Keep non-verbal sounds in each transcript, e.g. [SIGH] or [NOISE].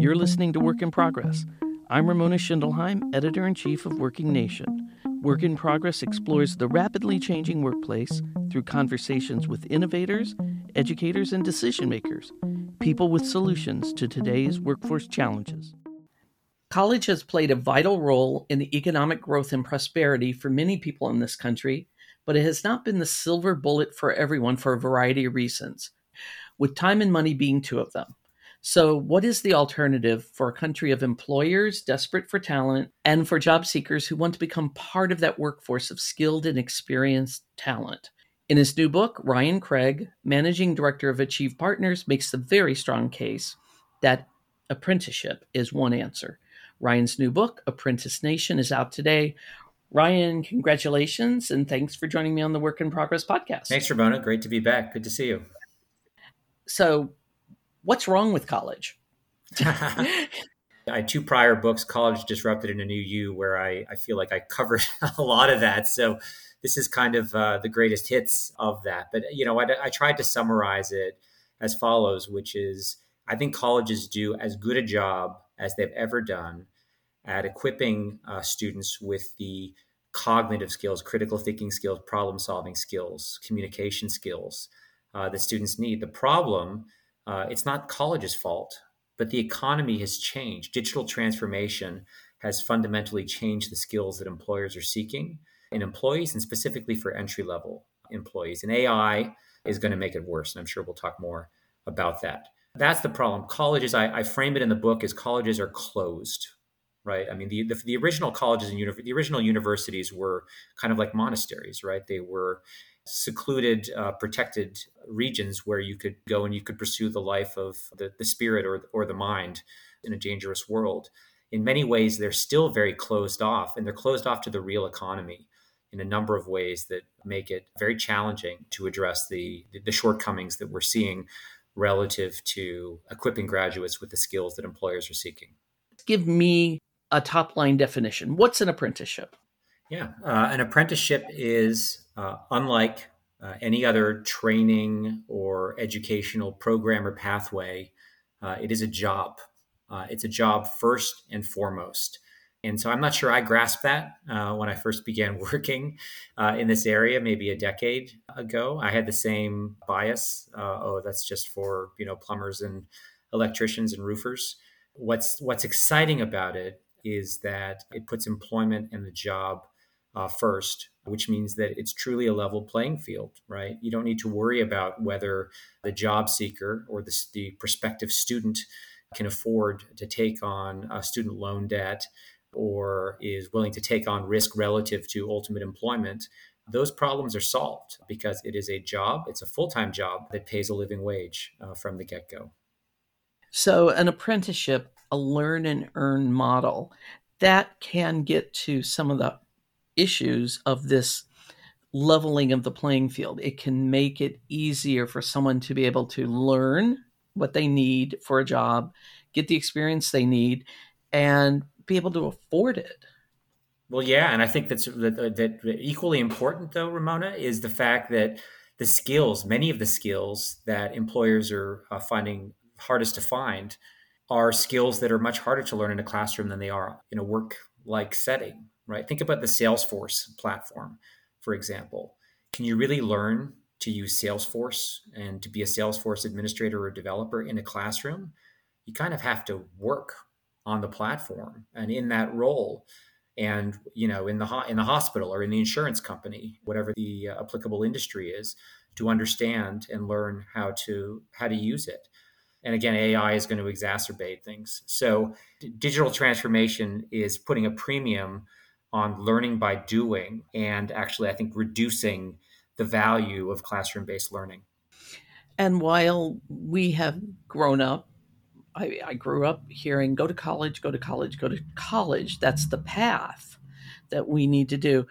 You're listening to Work in Progress. I'm Ramona Schindelheim, editor in chief of Working Nation. Work in Progress explores the rapidly changing workplace through conversations with innovators, educators, and decision makers, people with solutions to today's workforce challenges. College has played a vital role in the economic growth and prosperity for many people in this country, but it has not been the silver bullet for everyone for a variety of reasons, with time and money being two of them. So, what is the alternative for a country of employers desperate for talent and for job seekers who want to become part of that workforce of skilled and experienced talent? In his new book, Ryan Craig, managing director of Achieve Partners, makes the very strong case that apprenticeship is one answer. Ryan's new book, Apprentice Nation, is out today. Ryan, congratulations and thanks for joining me on the Work in Progress podcast. Thanks, Ramona. Great to be back. Good to see you. So, what's wrong with college? [LAUGHS] I had two prior books, College Disrupted and A New U, where I, I feel like I covered [LAUGHS] a lot of that. So this is kind of uh, the greatest hits of that. But, you know, I, I tried to summarize it as follows, which is I think colleges do as good a job as they've ever done at equipping uh, students with the cognitive skills, critical thinking skills, problem solving skills, communication skills uh, that students need. The problem uh, it's not college's fault, but the economy has changed. Digital transformation has fundamentally changed the skills that employers are seeking in employees and specifically for entry level employees. And AI is going to make it worse. And I'm sure we'll talk more about that. That's the problem. Colleges, I, I frame it in the book as colleges are closed, right? I mean, the, the, the original colleges and the original universities were kind of like monasteries, right? They were secluded, uh, protected regions where you could go and you could pursue the life of the, the spirit or, or the mind in a dangerous world. In many ways, they're still very closed off, and they're closed off to the real economy in a number of ways that make it very challenging to address the, the shortcomings that we're seeing relative to equipping graduates with the skills that employers are seeking. Give me a top line definition. What's an apprenticeship? Yeah, uh, an apprenticeship is uh, unlike uh, any other training or educational program or pathway, uh, it is a job. Uh, it's a job first and foremost. And so I'm not sure I grasped that uh, when I first began [LAUGHS] working in this area, maybe a decade ago. I had the same bias. oh, that's just for you know plumbers and electricians and roofers. What's what's exciting about it is that it puts employment and the job uh, first, which means that it's truly a level playing field, right? You don't need to worry about whether the job seeker or the, the prospective student can afford to take on a student loan debt or is willing to take on risk relative to ultimate employment. Those problems are solved because it is a job, it's a full time job that pays a living wage uh, from the get go. So, an apprenticeship, a learn and earn model, that can get to some of the issues of this leveling of the playing field. It can make it easier for someone to be able to learn what they need for a job, get the experience they need, and be able to afford it. Well, yeah, and I think that's that, that equally important, though, Ramona, is the fact that the skills, many of the skills that employers are uh, finding hardest to find, are skills that are much harder to learn in a classroom than they are in a work-like setting right? Think about the Salesforce platform, for example. Can you really learn to use Salesforce and to be a Salesforce administrator or developer in a classroom? You kind of have to work on the platform and in that role and you know in the ho- in the hospital or in the insurance company whatever the uh, applicable industry is to understand and learn how to how to use it and again ai is going to exacerbate things so d- digital transformation is putting a premium on learning by doing and actually, I think, reducing the value of classroom based learning. And while we have grown up, I, I, grew up hearing go to college, go to college, go to college. That's the path that we need to do.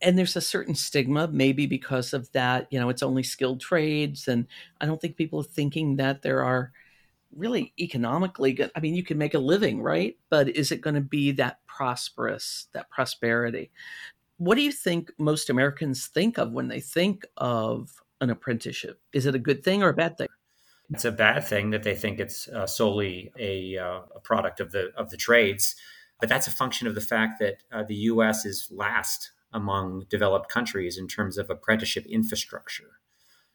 And there's a certain stigma, maybe because of that, you know, it's only skilled trades. And I don't think people are thinking that there are really economically good. I mean, you can make a living, right? But is it going to be that prosperous, that prosperity? What do you think most Americans think of when they think of an apprenticeship? Is it a good thing or a bad thing? It's a bad thing that they think it's uh, solely a, uh, a, product of the of the trades, but that's a function of the fact that uh, the U.S. is last among developed countries in terms of apprenticeship infrastructure.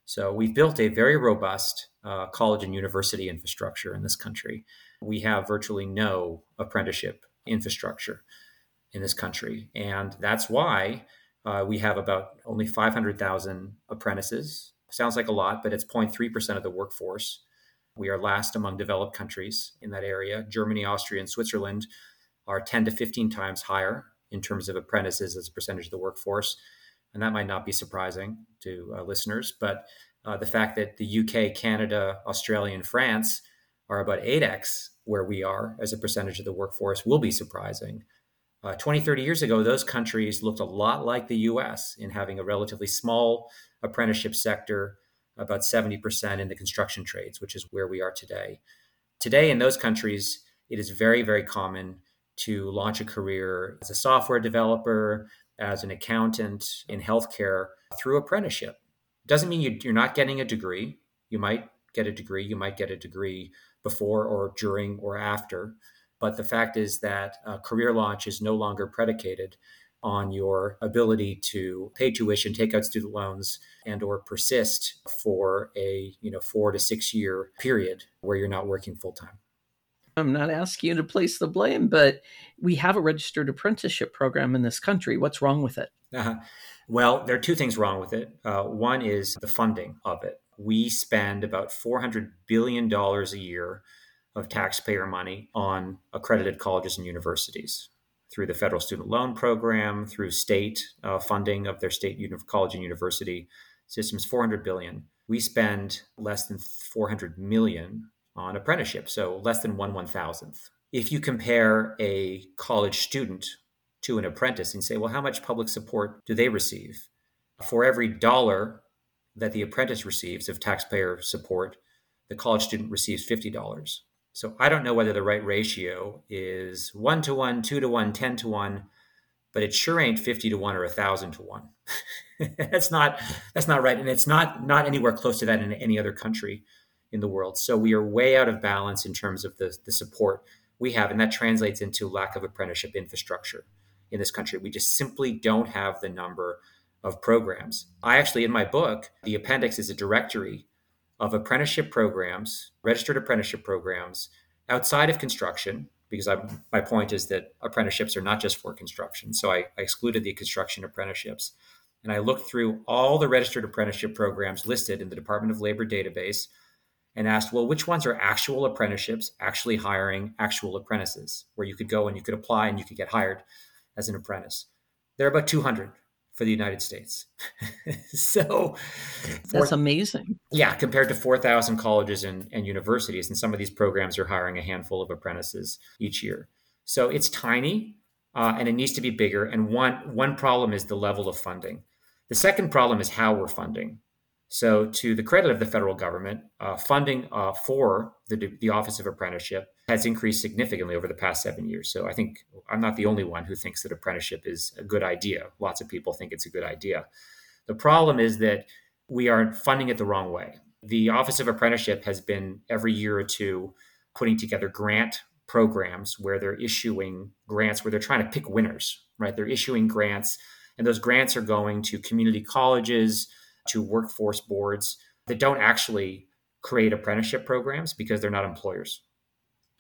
So we've built a very robust uh, college and university infrastructure in this country. We have virtually no apprenticeship infrastructure in this country, and that's why uh, we have about only 500,000 apprentices. Sounds like a lot, but it's 0.3% of the workforce. We are last among developed countries in that area. Germany, Austria, and Switzerland are 10 to 15 times higher in terms of apprentices as a percentage of the workforce. And that might not be surprising to uh, listeners, but uh, the fact that the UK, Canada, Australia, and France are about 8x where we are as a percentage of the workforce will be surprising. Uh, 20, 30 years ago, those countries looked a lot like the US in having a relatively small apprenticeship sector, about 70% in the construction trades, which is where we are today. Today, in those countries, it is very, very common to launch a career as a software developer, as an accountant in healthcare through apprenticeship. Doesn't mean you, you're not getting a degree. You might get a degree, you might get a degree before or during or after. But the fact is that career launch is no longer predicated on your ability to pay tuition, take out student loans, and or persist for a you know four to six year period where you're not working full time. I'm not asking you to place the blame, but we have a registered apprenticeship program in this country. What's wrong with it? Uh-huh. Well, there are two things wrong with it. Uh, one is the funding of it. We spend about $400 billion a year of taxpayer money on accredited colleges and universities through the federal student loan program, through state uh, funding of their state uni- college and university systems, 400 billion. We spend less than 400 million on apprenticeship, so less than one one thousandth. If you compare a college student to an apprentice and say, well, how much public support do they receive? For every dollar that the apprentice receives of taxpayer support, the college student receives $50. So I don't know whether the right ratio is one to one, two to one, 10 to one, but it sure ain't 50 to one or a thousand to one. [LAUGHS] that's not, that's not right. And it's not, not anywhere close to that in any other country in the world. So we are way out of balance in terms of the, the support we have. And that translates into lack of apprenticeship infrastructure in this country. We just simply don't have the number of programs. I actually, in my book, the appendix is a directory of apprenticeship programs, registered apprenticeship programs outside of construction, because I, my point is that apprenticeships are not just for construction. So I, I excluded the construction apprenticeships. And I looked through all the registered apprenticeship programs listed in the Department of Labor database and asked, well, which ones are actual apprenticeships, actually hiring actual apprentices, where you could go and you could apply and you could get hired as an apprentice. There are about 200 for the United States. [LAUGHS] so that's amazing. Yeah, compared to 4,000 colleges and, and universities. And some of these programs are hiring a handful of apprentices each year. So it's tiny uh, and it needs to be bigger. And one, one problem is the level of funding. The second problem is how we're funding. So, to the credit of the federal government, uh, funding uh, for the, the Office of Apprenticeship has increased significantly over the past seven years. So, I think I'm not the only one who thinks that apprenticeship is a good idea. Lots of people think it's a good idea. The problem is that we are funding it the wrong way. The Office of Apprenticeship has been every year or two putting together grant programs where they're issuing grants where they're trying to pick winners, right? They're issuing grants, and those grants are going to community colleges to workforce boards that don't actually create apprenticeship programs because they're not employers.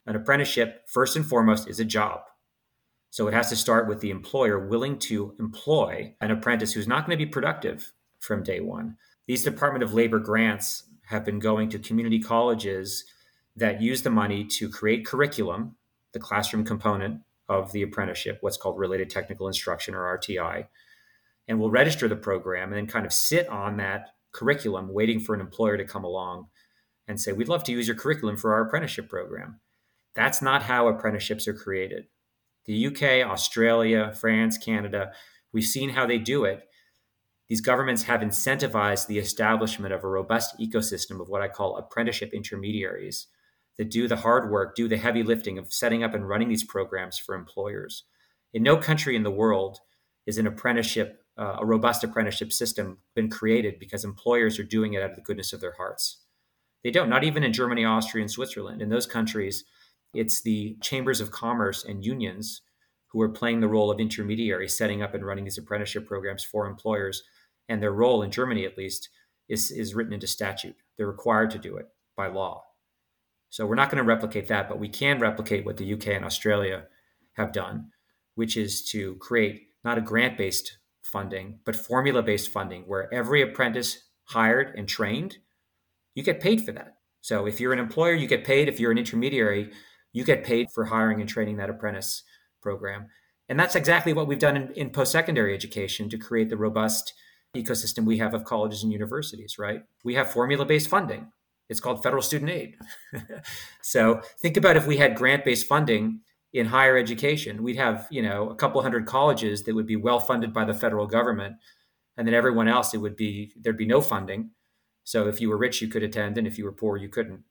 An apprenticeship, first and foremost, is a job. So it has to start with the employer willing to employ an apprentice who's not going to be productive from day one. These Department of Labor grants have been going to community colleges that use the money to create curriculum, the classroom component of the apprenticeship, what's called related technical instruction or RTI, and we'll register the program and then kind of sit on that curriculum waiting for an employer to come along and say, We'd love to use your curriculum for our apprenticeship program. That's not how apprenticeships are created. The UK, Australia, France, Canada, we've seen how they do it. These governments have incentivized the establishment of a robust ecosystem of what I call apprenticeship intermediaries that do the hard work, do the heavy lifting of setting up and running these programs for employers. In no country in the world is an apprenticeship uh, a robust apprenticeship system been created because employers are doing it out of the goodness of their hearts. They don't, not even in Germany, Austria, and Switzerland. In those countries, it's the chambers of commerce and unions who are playing the role of intermediary, setting up and running these apprenticeship programs for employers. And their role in Germany, at least, is, is written into statute. They're required to do it by law. So we're not going to replicate that, but we can replicate what the UK and Australia have done, which is to create not a grant based funding, but formula based funding where every apprentice hired and trained, you get paid for that. So if you're an employer, you get paid. If you're an intermediary, you get paid for hiring and training that apprentice program. And that's exactly what we've done in, in post secondary education to create the robust ecosystem we have of colleges and universities, right? We have formula based funding. It's called federal student aid. [LAUGHS] so think about if we had grant based funding in higher education, we'd have, you know, a couple hundred colleges that would be well funded by the federal government. And then everyone else, it would be, there'd be no funding. So if you were rich, you could attend. And if you were poor, you couldn't.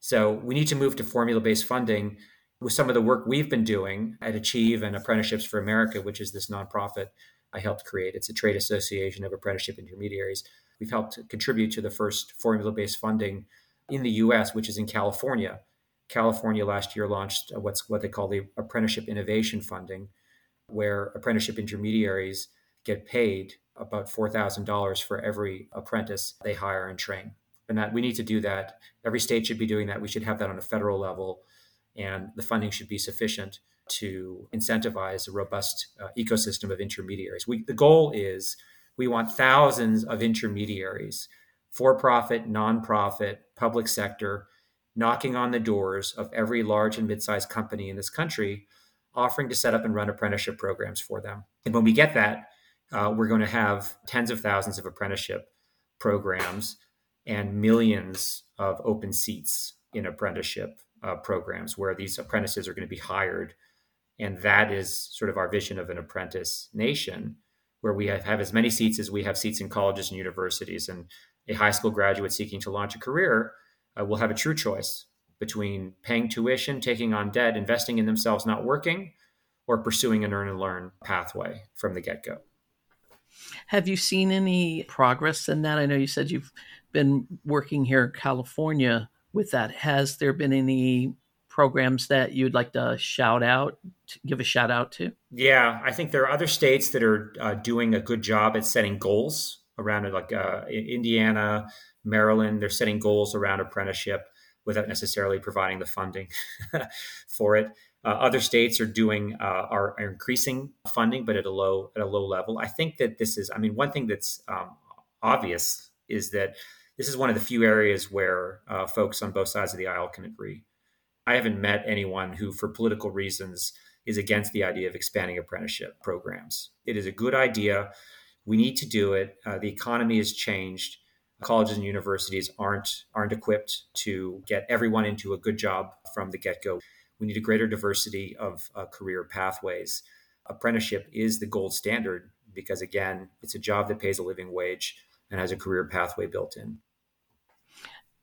So we need to move to formula based funding with some of the work we've been doing at Achieve and Apprenticeships for America, which is this nonprofit I helped create. It's a trade association of apprenticeship intermediaries. We've helped contribute to the first formula based funding in the US, which is in California. California last year launched what's what they call the apprenticeship innovation funding, where apprenticeship intermediaries get paid about $4,000 for every apprentice they hire and train. And that we need to do that. Every state should be doing that. We should have that on a federal level, and the funding should be sufficient to incentivize a robust uh, ecosystem of intermediaries. We, the goal is we want thousands of intermediaries, for profit, nonprofit, public sector, knocking on the doors of every large and mid sized company in this country, offering to set up and run apprenticeship programs for them. And when we get that, uh, we're going to have tens of thousands of apprenticeship programs and millions of open seats in apprenticeship uh, programs where these apprentices are going to be hired. And that is sort of our vision of an apprentice nation, where we have, have as many seats as we have seats in colleges and universities. And a high school graduate seeking to launch a career uh, will have a true choice between paying tuition, taking on debt, investing in themselves, not working, or pursuing an earn and learn pathway from the get go. Have you seen any progress in that? I know you said you've been working here in California with that. Has there been any programs that you'd like to shout out, to give a shout out to? Yeah, I think there are other states that are uh, doing a good job at setting goals around like uh, Indiana, Maryland. They're setting goals around apprenticeship without necessarily providing the funding [LAUGHS] for it. Uh, other states are doing uh, are, are, increasing funding, but at a low at a low level. I think that this is. I mean, one thing that's um, obvious is that this is one of the few areas where uh, folks on both sides of the aisle can agree. I haven't met anyone who, for political reasons, is against the idea of expanding apprenticeship programs. It is a good idea. We need to do it. Uh, the economy has changed. Colleges and universities aren't aren't equipped to get everyone into a good job from the get go. We need a greater diversity of uh, career pathways. Apprenticeship is the gold standard because, again, it's a job that pays a living wage and has a career pathway built in.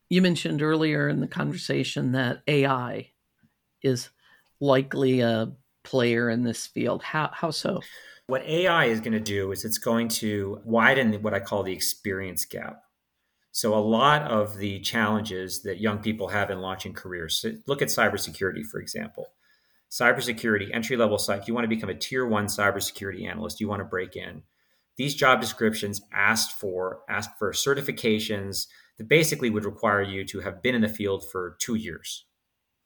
You mentioned earlier in the conversation that AI is likely a player in this field. How, how so? What AI is going to do is it's going to widen what I call the experience gap. So, a lot of the challenges that young people have in launching careers, look at cybersecurity, for example. Cybersecurity, entry level site, you want to become a tier one cybersecurity analyst, you want to break in. These job descriptions asked for ask for certifications that basically would require you to have been in the field for two years.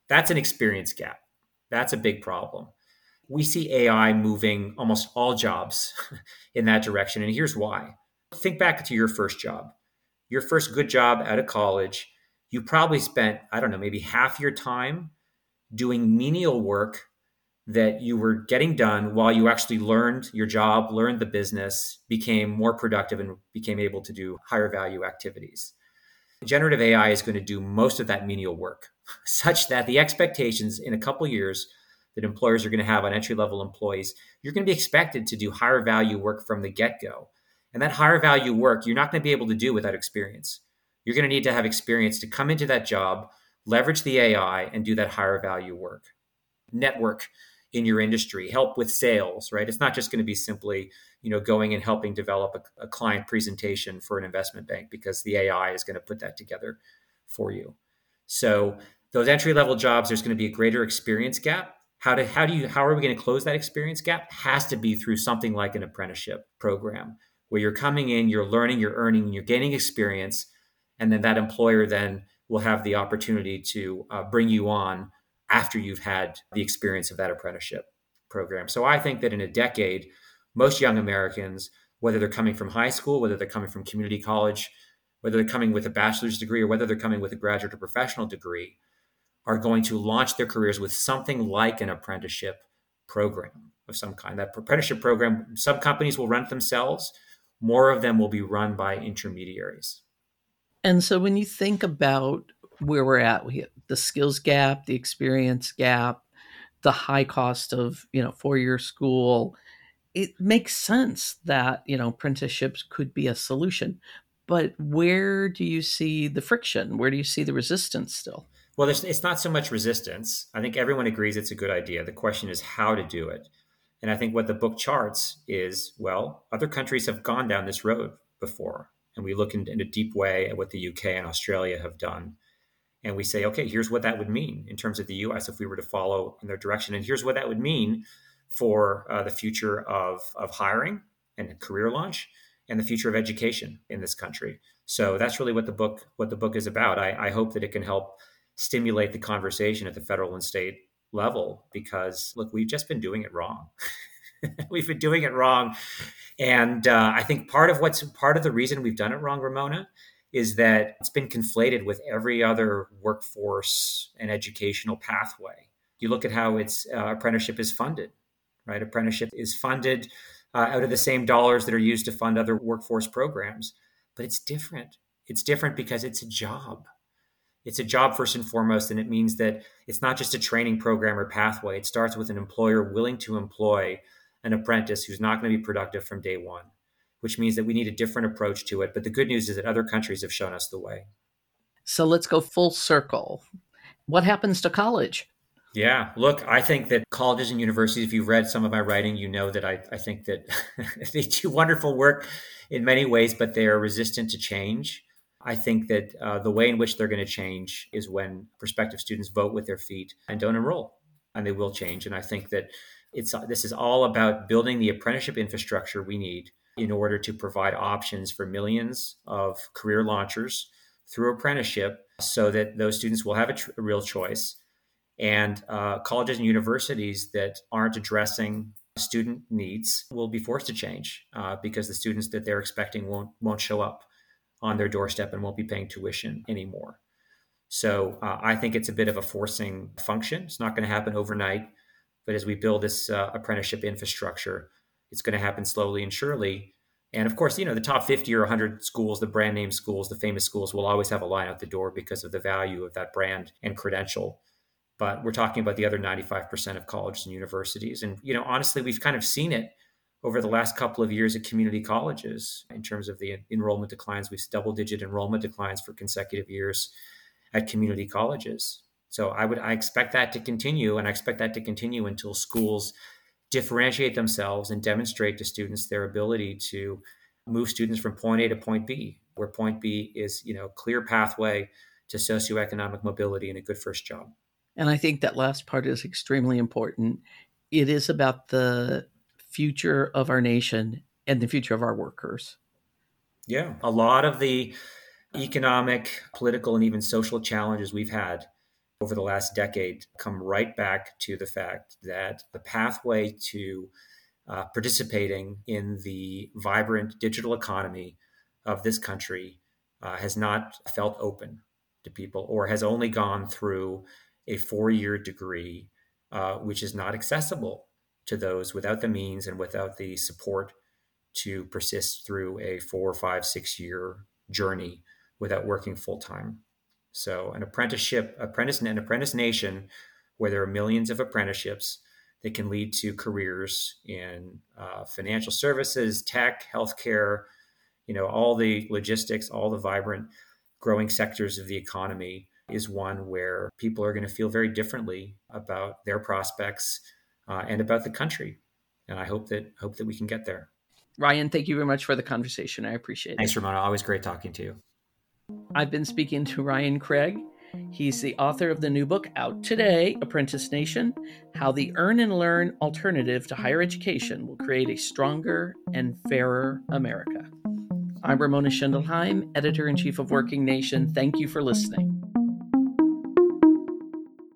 That's an experience gap. That's a big problem. We see AI moving almost all jobs [LAUGHS] in that direction. And here's why. Think back to your first job your first good job out of college, you probably spent, I don't know, maybe half your time doing menial work that you were getting done while you actually learned your job, learned the business, became more productive, and became able to do higher value activities. Generative AI is going to do most of that menial work, [LAUGHS] such that the expectations in a couple years that employers are going to have on entry level employees, you're going to be expected to do higher value work from the get go. And that higher value work, you're not going to be able to do without experience. You're going to need to have experience to come into that job, leverage the AI, and do that higher value work. Network in your industry, help with sales, right? It's not just going to be simply, you know, going and helping develop a, a client presentation for an investment bank because the AI is going to put that together for you. So those entry level jobs, there's going to be a greater experience gap. How to how do you how are we going to close that experience gap? Has to be through something like an apprenticeship program where you're coming in, you're learning, you're earning, you're gaining experience, and then that employer then will have the opportunity to uh, bring you on after you've had the experience of that apprenticeship program. So I think that in a decade, most young Americans, whether they're coming from high school, whether they're coming from community college, whether they're coming with a bachelor's degree or whether they're coming with a graduate or professional degree, are going to launch their careers with something like an apprenticeship program of some kind. That apprenticeship program, some companies will run themselves, more of them will be run by intermediaries. And so when you think about where we're at, we the skills gap, the experience gap, the high cost of, you know, four-year school, it makes sense that, you know, apprenticeships could be a solution. But where do you see the friction? Where do you see the resistance still? Well, it's not so much resistance. I think everyone agrees it's a good idea. The question is how to do it. And I think what the book charts is well, other countries have gone down this road before. And we look in, in a deep way at what the UK and Australia have done. And we say, okay, here's what that would mean in terms of the US if we were to follow in their direction. And here's what that would mean for uh, the future of, of hiring and career launch and the future of education in this country. So that's really what the book what the book is about. I, I hope that it can help stimulate the conversation at the federal and state level because look we've just been doing it wrong. [LAUGHS] We've been doing it wrong. And uh, i think part of what's part of the reason we've done it wrong ramona is that it's been conflated with every other workforce and educational pathway. You look at how its uh, apprenticeship is funded right? Apprenticeship is funded uh, out of the same dollars that are used to fund other workforce programs but it's different. It's different because it's a job it's a job first and foremost and it means that it's not just a training program or pathway. It starts with an employer willing to employ an apprentice who's not going to be productive from day one which means that we need a different approach to it. But the good news is that other countries have shown us the way. So let's go full circle. What happens to college? Yeah, look, I think that colleges and universities, if you've read some of my writing, you know that I, I think that [LAUGHS] they do wonderful work in many ways, but they are resistant to change. I think that uh, the way in which they're going to change is when prospective students vote with their feet and don't enroll, and they will change. And I think that it's this is all about building the apprenticeship infrastructure we need in order to provide options for millions of career launchers through apprenticeship, so that those students will have a, tr- a real choice. And uh, colleges and universities that aren't addressing student needs will be forced to change uh, because the students that they're expecting won't won't show up on their doorstep and won't be paying tuition anymore. So uh, I think it's a bit of a forcing function. It's not going to happen overnight, but as we build this uh, apprenticeship infrastructure, it's going to happen slowly and surely. And of course, you know, the top 50 or 100 schools, the brand name schools, the famous schools will always have a line out the door because of the value of that brand and credential. But we're talking about the other 95% of colleges and universities. And, you know, honestly, we've kind of seen it over the last couple of years at community colleges in terms of the enrollment declines. We've double digit enrollment declines for consecutive years at community colleges. So I would I expect that to continue, and I expect that to continue until schools differentiate themselves and demonstrate to students their ability to move students from point A to point B, where point B is you know clear pathway to socioeconomic mobility and a good first job. And I think that last part is extremely important. It is about the future of our nation and the future of our workers. Yeah, a lot of the economic, political, and even social challenges we've had over the last decade come right back to the fact that the pathway to uh, participating in the vibrant digital economy of this country uh, has not felt open to people or has only gone through a four year degree, uh, which is not accessible to those without the means and without the support to persist through a four, five, six year journey without working full time. So, an apprenticeship, apprentice, an apprentice nation, where there are millions of apprenticeships that can lead to careers in uh, financial services, tech, healthcare, you know, all the logistics, all the vibrant, growing sectors of the economy is one where people are going to feel very differently about their prospects uh, and about the country. And I hope that hope that we can get there. Ryan, thank you very much for the conversation. I appreciate it. Thanks, Ramona. Always great talking to you. I've been speaking to Ryan Craig. He's the author of the new book out today, Apprentice Nation How the Earn and Learn Alternative to Higher Education Will Create a Stronger and Fairer America. I'm Ramona Schindelheim, editor in chief of Working Nation. Thank you for listening.